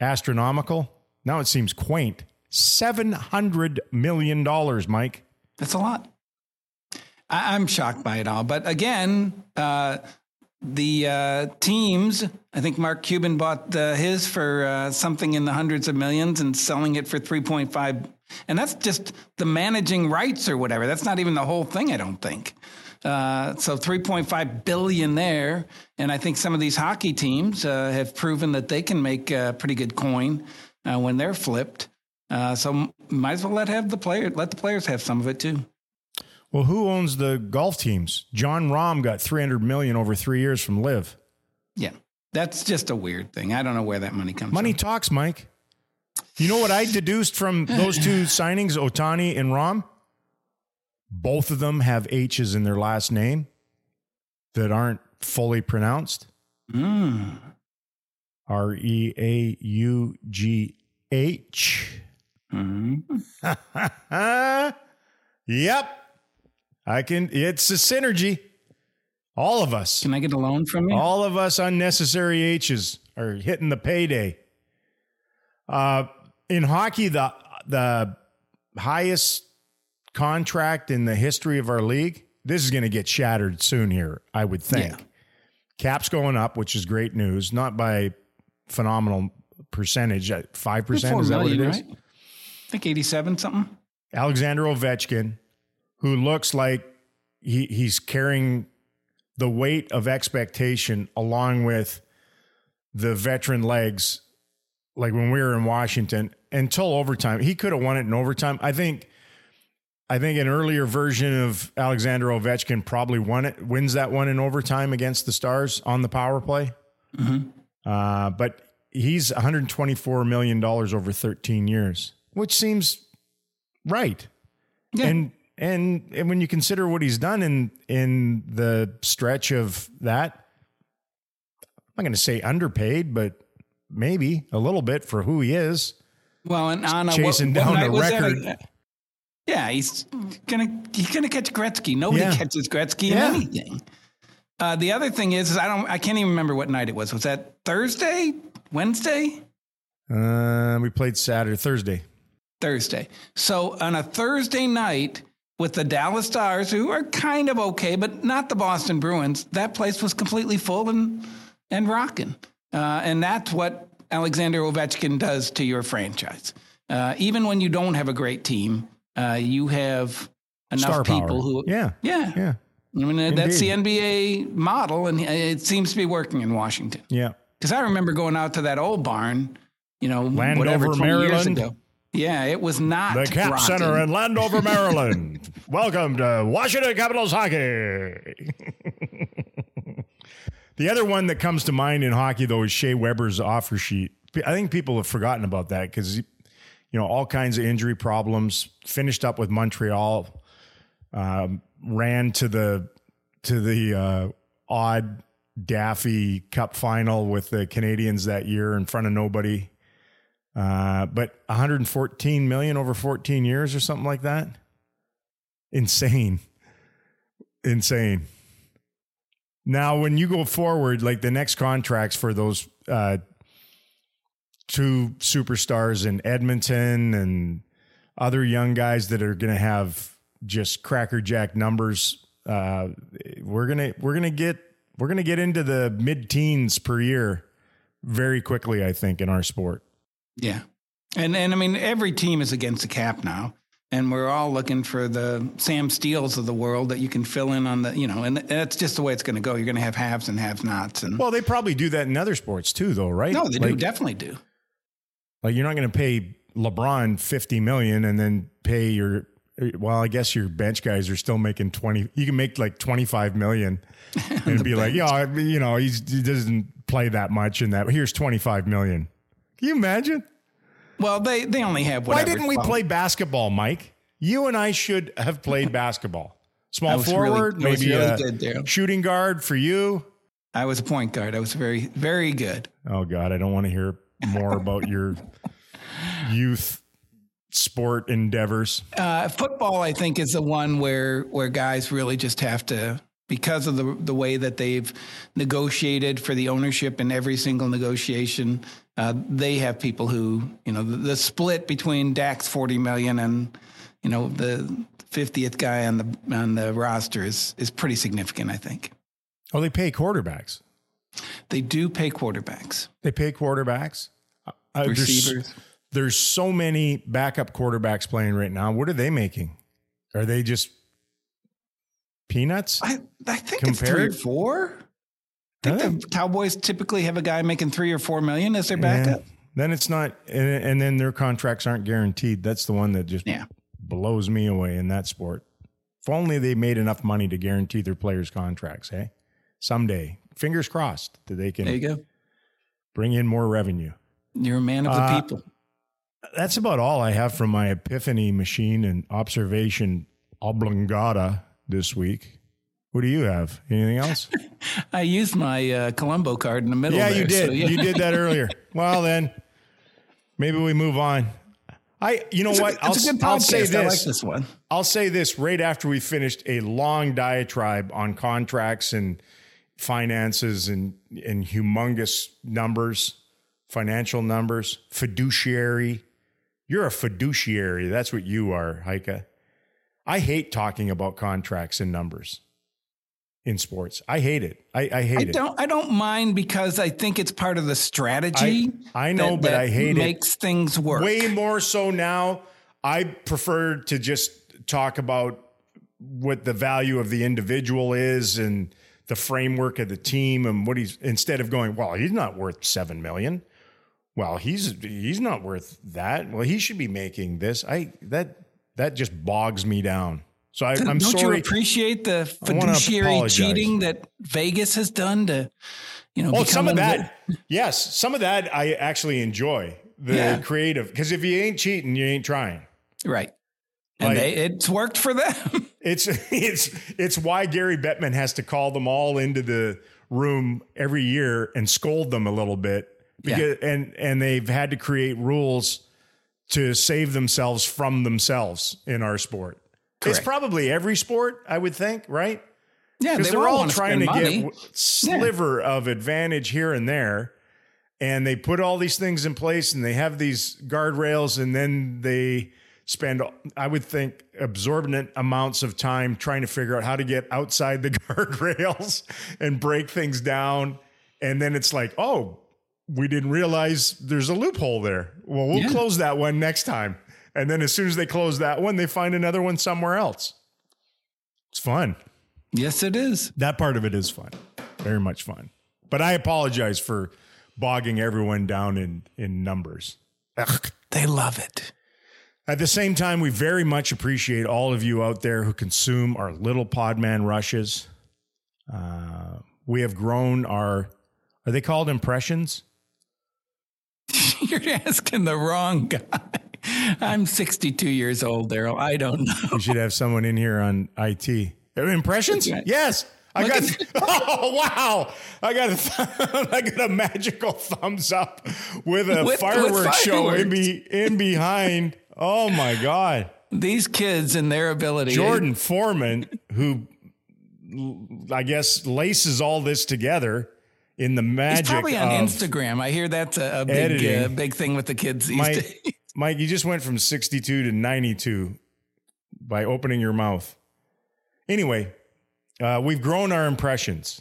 Speaker 3: astronomical. Now it seems quaint. $700 million, Mike.
Speaker 4: That's a lot. I, I'm shocked by it all. But again, uh, the uh, teams, I think Mark Cuban bought uh, his for uh, something in the hundreds of millions and selling it for 3.5. And that's just the managing rights or whatever. That's not even the whole thing, I don't think. Uh, so 3.5 billion there, and I think some of these hockey teams uh, have proven that they can make uh, pretty good coin when they're flipped. So might as well let have the player let the players have some of it too.
Speaker 3: Well, who owns the golf teams? Jon Rahm got 300 million over three years from LIV.
Speaker 4: Yeah, that's just a weird thing. I don't know where that money comes from.
Speaker 3: Money
Speaker 4: from.
Speaker 3: talks, Mike. You know what I deduced from those two signings, Ohtani and Rahm? Both of them have H's in their last name that aren't fully pronounced.
Speaker 4: Mm.
Speaker 3: R E A U G H.
Speaker 4: Mhm.
Speaker 3: Yep. I can, it's a synergy. All of us.
Speaker 4: Can I get a loan from you?
Speaker 3: All of us unnecessary H's are hitting the payday. Uh, in hockey, the the highest contract in the history of our league. This is going to get shattered soon here, I would think.
Speaker 4: Yeah.
Speaker 3: Caps going up, which is great news, not by phenomenal percentage, at five percent. Is that what it
Speaker 4: million,
Speaker 3: is?
Speaker 4: right? I think eighty-seven something.
Speaker 3: Alexander Ovechkin, who looks like he, he's carrying the weight of expectation along with the veteran legs. Like when we were in Washington until overtime, he could have won it in overtime. I think, I think an earlier version of Alexander Ovechkin probably won it, wins that one in overtime against the Stars on the power play. Uh, but he's 124 million dollars over 13 years, which seems right.
Speaker 4: Yeah.
Speaker 3: And And and when you consider what he's done in in the stretch of that, I'm not going to say underpaid, but maybe a little bit for who he is.
Speaker 4: Well, and on a,
Speaker 3: chasing
Speaker 4: what,
Speaker 3: down
Speaker 4: what
Speaker 3: a record.
Speaker 4: Yeah, he's gonna he's gonna catch Gretzky. Nobody
Speaker 3: Yeah.
Speaker 4: catches Gretzky in anything. Uh, the other thing is, is I don't I can't even remember what night it was. Was that Thursday, Wednesday,
Speaker 3: Uh, we played Saturday, Thursday.
Speaker 4: Thursday? So on a Thursday night with the Dallas Stars, who are kind of okay, but not the Boston Bruins, that place was completely full and and rocking. Uh, and that's what Alexander Ovechkin does to your franchise. Uh, even when you don't have a great team, uh, you have enough people who
Speaker 3: Yeah.
Speaker 4: yeah.
Speaker 3: Yeah.
Speaker 4: I mean, uh, that's the NBA model, and it seems to be working in Washington.
Speaker 3: Yeah.
Speaker 4: Because I remember going out to that old barn, you know,
Speaker 3: Landover,
Speaker 4: whatever, 20 years
Speaker 3: Maryland.
Speaker 4: ago. Yeah, it was not
Speaker 3: The Cap
Speaker 4: rocking.
Speaker 3: Center in Landover, Maryland. Welcome to Washington Capitals hockey. the other one that comes to mind in hockey, though, is Shea Weber's offer sheet. I think people have forgotten about that because, you know, all kinds of injury problems. Finished up with Montreal, um, ran to the to the uh, odd Daffy Cup final with the Canadiens that year in front of nobody. Uh, but 114 million over 14 years or something like that. Insane. Insane. Now, when you go forward, like the next contracts for those uh, two superstars in Edmonton and other young guys that are going to have just crackerjack numbers, uh, we're gonna we're gonna get we're gonna get into the mid teens per year very quickly. I think in our sport.
Speaker 4: Yeah. And and I mean every team is against the cap now. And we're all looking for the Sam Steels of the world that you can fill in on the, you know, and that's just the way it's going to go. You're going to have haves and have nots. And
Speaker 3: Well, they probably do that in other sports too, though, right?
Speaker 4: no, they do definitely do.
Speaker 3: Like you're not going to pay LeBron fifty million and then pay your. Well, I guess your bench guys are still making twenty. You can make like twenty five million, and be like, yeah, you know, he's, he doesn't play that much, and that here's twenty five million. Can you imagine?
Speaker 4: Well, they they only have
Speaker 3: Why didn't we play basketball, Mike? You and I should have played basketball. Small
Speaker 4: was really-
Speaker 3: forward, maybe
Speaker 4: really
Speaker 3: a shooting guard for you.
Speaker 4: I was a point guard. I was very very good.
Speaker 3: Oh God, I don't want to hear more about your youth sport endeavors.
Speaker 4: Uh, football, I think, is the one where where guys really just have to because of the the way that they've negotiated for the ownership in every single negotiation. Uh, they have people who you know the, the split between Dak's forty million and you know the fiftieth guy on the on the roster is is pretty significant. I think
Speaker 3: Oh, they pay quarterbacks.
Speaker 4: they do pay quarterbacks,
Speaker 3: They pay quarterbacks. Uh, there's,
Speaker 4: receivers.
Speaker 3: there's so many backup quarterbacks playing right now. What are they making? Are they just peanuts?
Speaker 4: I I think it's three or four. I think the Cowboys typically have a guy making three or four million as their backup.
Speaker 3: Yeah. Then it's not, and, and then their contracts aren't guaranteed. That's the one that just
Speaker 4: Yeah.
Speaker 3: blows me away in that sport. If only they made enough money to guarantee their players' contracts, hey? Someday. Fingers crossed that they can.
Speaker 4: There you go.
Speaker 3: bring in more revenue.
Speaker 4: You're a man of the
Speaker 3: Uh,
Speaker 4: people.
Speaker 3: That's about all I have from my epiphany machine and observation oblongata this week. What do you have? Anything else?
Speaker 4: I used my uh, Columbo card in the middle.
Speaker 3: yeah,
Speaker 4: there,
Speaker 3: you did.
Speaker 4: so, yeah.
Speaker 3: You did that earlier. Well, then maybe we move on. I, you know
Speaker 4: It's
Speaker 3: what? I'll,
Speaker 4: a good
Speaker 3: I'll say
Speaker 4: podcast. I like
Speaker 3: this.
Speaker 4: this one.
Speaker 3: I'll say this right after we finished a long diatribe on contracts and finances and, and humongous numbers, financial numbers, fiduciary. You're a fiduciary. That's what you are, Heika. I hate talking about contracts and numbers in sports. I hate it. I, I hate
Speaker 4: I
Speaker 3: it.
Speaker 4: don't. I don't mind because I think it's part of the strategy.
Speaker 3: I- I know,
Speaker 4: that-
Speaker 3: but
Speaker 4: that
Speaker 3: I hate it.
Speaker 4: It makes things work.
Speaker 3: Way more so now. I prefer to just talk about what the value of the individual is and the framework of the team and what he's instead of going, well, he's not worth seven million. Well, he's he's not worth that. Well, he should be making this. I that that just bogs me down. So I, I'm
Speaker 4: don't
Speaker 3: sorry.
Speaker 4: you appreciate the fiduciary cheating that Vegas has done to, you know,
Speaker 3: Oh, some of that. Yes, some of that I actually enjoy. The
Speaker 4: Yeah.
Speaker 3: creative because if you ain't cheating, you ain't trying.
Speaker 4: the- right? and they, it's worked for them.
Speaker 3: it's it's it's why Gary Bettman has to call them all into the room every year and scold them a little bit because yeah. and and they've had to create rules to save themselves from themselves in our sport. Correct. It's probably every sport, I would think, right?
Speaker 4: Yeah,
Speaker 3: because they are all trying to money. get sliver yeah. of advantage here and there, and they put all these things in place, and they have these guardrails, and then they spend, I would think, absorbent amounts of time trying to figure out how to get outside the guardrails and break things down, and then it's like, oh, we didn't realize there's a loophole there. Well, we'll yeah. close that one next time. And then as soon as they close that one, they find another one somewhere else. It's fun.
Speaker 4: Yes, it is.
Speaker 3: That part of it is fun. Very much fun. But I apologize for bogging everyone down in in numbers.
Speaker 4: Ugh. They love it.
Speaker 3: At the same time, we very much appreciate all of you out there who consume our little Podman rushes. Uh, we have grown our, are they called impressions?
Speaker 4: You're asking the wrong guy. I'm 62 years old, Daryl. I don't know.
Speaker 3: You should have someone in here on IT. Impressions? Yes. I Look got. oh wow! I got a. I got a magical thumbs up with a with, fireworks, with show in be in behind. Oh my god!
Speaker 4: These kids and their ability.
Speaker 3: Jordan Foreman, who I guess laces all this together in the magic. He's
Speaker 4: probably on Instagram. I hear that's a, a big uh, big thing with the kids these
Speaker 3: Mike,
Speaker 4: days.
Speaker 3: Mike, you just went from 62 to 92 by opening your mouth. Anyway, uh, we've grown our impressions.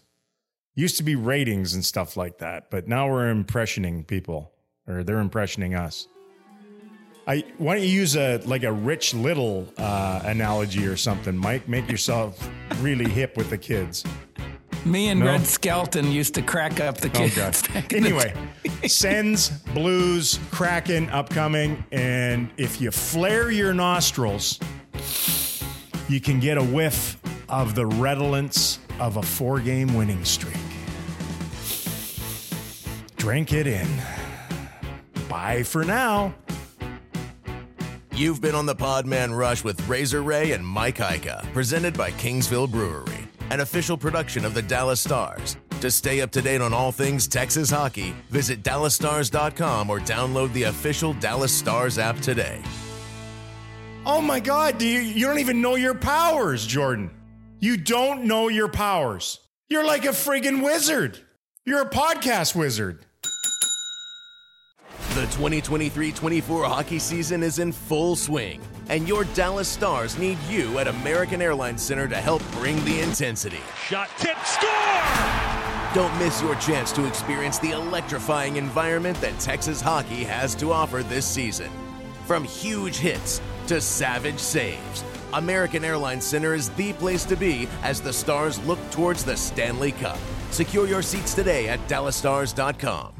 Speaker 3: Used to be ratings and stuff like that, but now we're impressioning people, or they're impressioning us. I why don't you use a like a Rich Little uh, analogy or something, Mike? Make yourself really hip with the kids.
Speaker 4: Me and no? Red Skelton used to crack up the oh, kids.
Speaker 3: Oh, anyway, Sens, Blues, Kraken upcoming. And if you flare your nostrils, you can get a whiff of the redolence of a four game winning streak. Drink it in. Bye for now.
Speaker 1: You've been on the Podman Rush with Razor Reaugh and Mike Heika, presented by Kingsville Brewery an official production of the Dallas Stars. To stay up to date on all things Texas hockey, visit DallasStars.com or download the official Dallas Stars app today.
Speaker 3: Oh my God, you, you don't even know your powers, Jordan. You don't know your powers. You're like a friggin' wizard. You're a podcast wizard.
Speaker 1: The 2023 24 hockey season is in full swing, and your Dallas Stars need you at American Airlines Center to help bring the intensity.
Speaker 2: Shot tip, score!
Speaker 1: Don't miss your chance to experience the electrifying environment that Texas hockey has to offer this season. From huge hits to savage saves, American Airlines Center is the place to be as the Stars look towards the Stanley Cup. Secure your seats today at DallasStars.com.